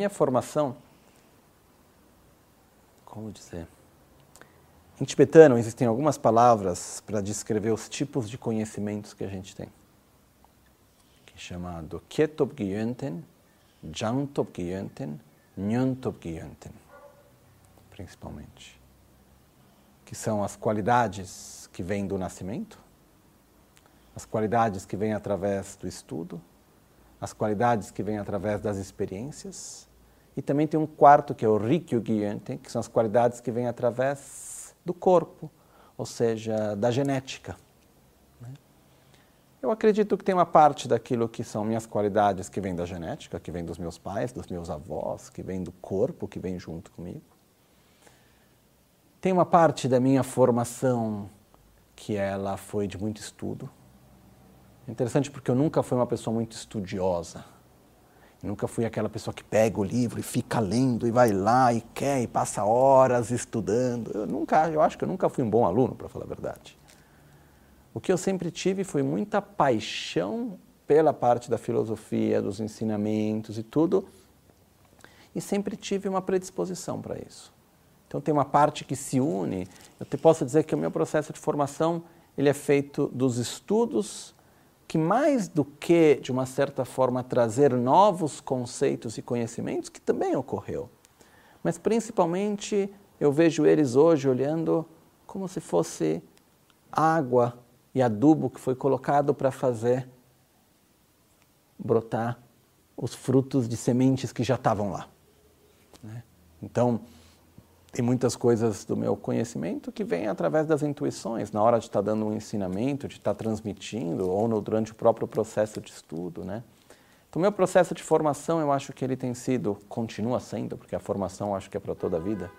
minha formação, como dizer? Em tibetano existem algumas palavras para descrever os tipos de conhecimentos que a gente tem. Que é chamado Kyetobgyönten, Jangtobgyönten, Nyöntobgyönten, principalmente. Que são as qualidades que vêm do nascimento, as qualidades que vêm através do estudo, as qualidades que vêm através das experiências, e também tem um quarto que é o Rikyugyönten, que são as qualidades que vêm através do corpo, ou seja, da genética. Né? Eu acredito que tem uma parte daquilo que são minhas qualidades que vem da genética, que vem dos meus pais, dos meus avós, que vem do corpo, que vem junto comigo. Tem uma parte da minha formação que ela foi de muito estudo. É interessante porque eu nunca fui uma pessoa muito estudiosa. Nunca fui aquela pessoa que pega o livro e fica lendo e vai lá e quer e passa horas estudando. Eu nunca, eu acho que eu nunca fui um bom aluno, para falar a verdade. O que eu sempre tive foi muita paixão pela parte da filosofia, dos ensinamentos e tudo, e sempre tive uma predisposição para isso. Então tem uma parte que se une. Eu te posso dizer que o meu processo de formação ele é feito dos estudos que mais do que, de uma certa forma, trazer novos conceitos e conhecimentos, que também ocorreu, mas principalmente eu vejo eles hoje olhando como se fosse água e adubo que foi colocado para fazer brotar os frutos de sementes que já estavam lá. Né? Então, tem muitas coisas do meu conhecimento que vêm através das intuições, na hora de estar dando um ensinamento, de estar transmitindo, ou no, durante o próprio processo de estudo, né? Então, meu processo de formação, eu acho que ele tem sido, continua sendo, porque a formação eu acho que é para toda a vida,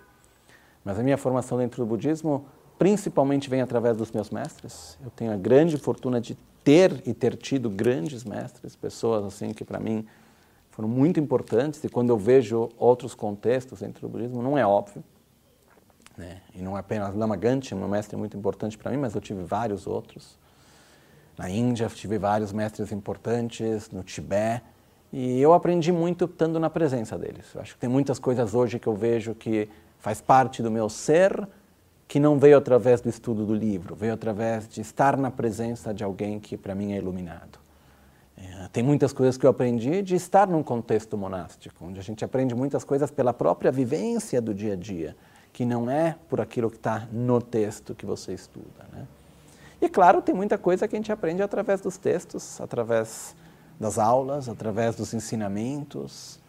mas a minha formação dentro do budismo principalmente vem através dos meus mestres. Eu tenho a grande fortuna de ter e ter tido grandes mestres, pessoas assim que para mim foram muito importantes e quando eu vejo outros contextos dentro do budismo não é óbvio. Né? E não é apenas Lama Ganti, meu mestre muito importante para mim, mas eu tive vários outros. Na Índia tive vários mestres importantes, no Tibete, e eu aprendi muito estando na presença deles. Eu acho que tem muitas coisas hoje que eu vejo que faz parte do meu ser, que não veio através do estudo do livro, veio através de estar na presença de alguém que para mim é iluminado. É, tem muitas coisas que eu aprendi de estar num contexto monástico, onde a gente aprende muitas coisas pela própria vivência do dia a dia que não é por aquilo que está no texto que você estuda. Né? E claro, tem muita coisa que a gente aprende através dos textos, através das aulas, através dos ensinamentos.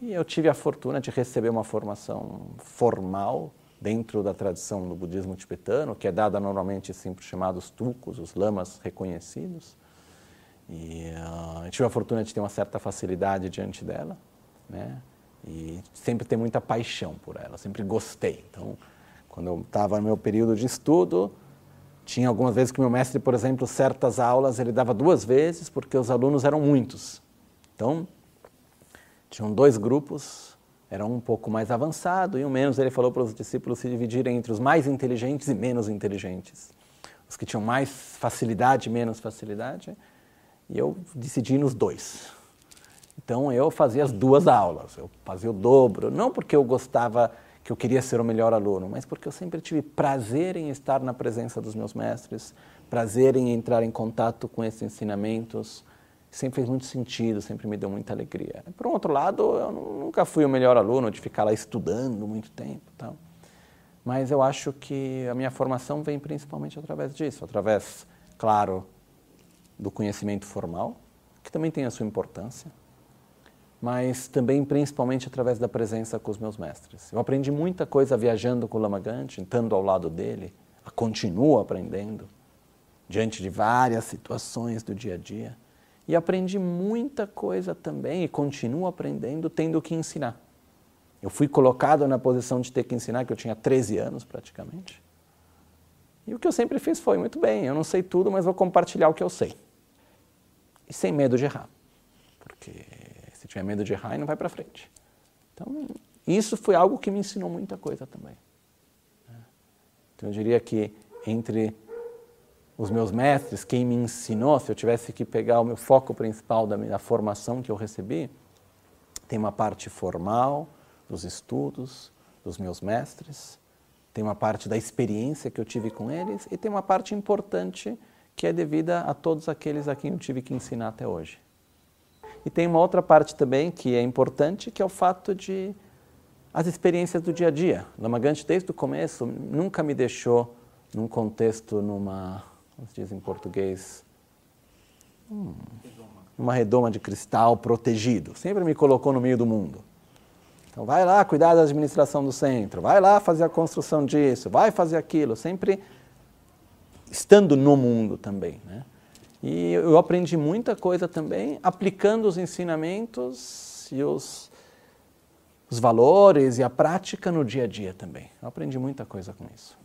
E eu tive a fortuna de receber uma formação formal dentro da tradição do budismo tibetano, que é dada normalmente assim, chamados tucos, os lamas reconhecidos. E uh, eu tive a fortuna de ter uma certa facilidade diante dela, né? E sempre ter muita paixão por ela, sempre gostei. Então, quando eu estava no meu período de estudo, tinha algumas vezes que meu mestre, por exemplo, certas aulas ele dava duas vezes porque os alunos eram muitos. Então, tinham dois grupos, era um pouco mais avançado e um menos ele falou para os discípulos se dividirem entre os mais inteligentes e menos inteligentes. Os que tinham mais facilidade e menos facilidade. E eu decidi nos dois. Então eu fazia as duas aulas, eu fazia o dobro, não porque eu gostava, que eu queria ser o melhor aluno, mas porque eu sempre tive prazer em estar na presença dos meus mestres, prazer em entrar em contato com esses ensinamentos. Sempre fez muito sentido, sempre me deu muita alegria. Por outro lado, eu nunca fui o melhor aluno de ficar lá estudando muito tempo, tal. Mas eu acho que a minha formação vem principalmente através disso, através, claro, do conhecimento formal, que também tem a sua importância, mas também principalmente através da presença com os meus mestres. Eu aprendi muita coisa viajando com o Lama Ganti, estando ao lado dele, continuo aprendendo diante de várias situações do dia a dia. E aprendi muita coisa também e continuo aprendendo tendo que ensinar. Eu fui colocado na posição de ter que ensinar, que eu tinha 13 anos praticamente. E o que eu sempre fiz foi, muito bem, eu não sei tudo, mas vou compartilhar o que eu sei. E sem medo de errar. Porque tiver medo de errar, não vai para frente. Então, isso foi algo que me ensinou muita coisa também. Então, eu diria que entre os meus mestres, quem me ensinou, se eu tivesse que pegar o meu foco principal da minha formação que eu recebi, Tem uma parte formal dos estudos dos meus mestres, tem uma parte da experiência que eu tive com eles e tem uma parte importante que é devida a todos aqueles a quem eu tive que ensinar até hoje. E tem uma outra parte também que é importante, que é o fato de as experiências do dia a dia. Lamagante, desde o começo, nunca me deixou num contexto, numa, como se diz em português, hum, redoma de cristal protegido. Sempre me colocou no meio do mundo. Então, vai lá cuidar da administração do centro, vai lá fazer a construção disso, vai fazer aquilo, sempre estando no mundo também. Né? E eu aprendi muita coisa também aplicando os ensinamentos e os, os valores e a prática no dia a dia também. Eu aprendi muita coisa com isso.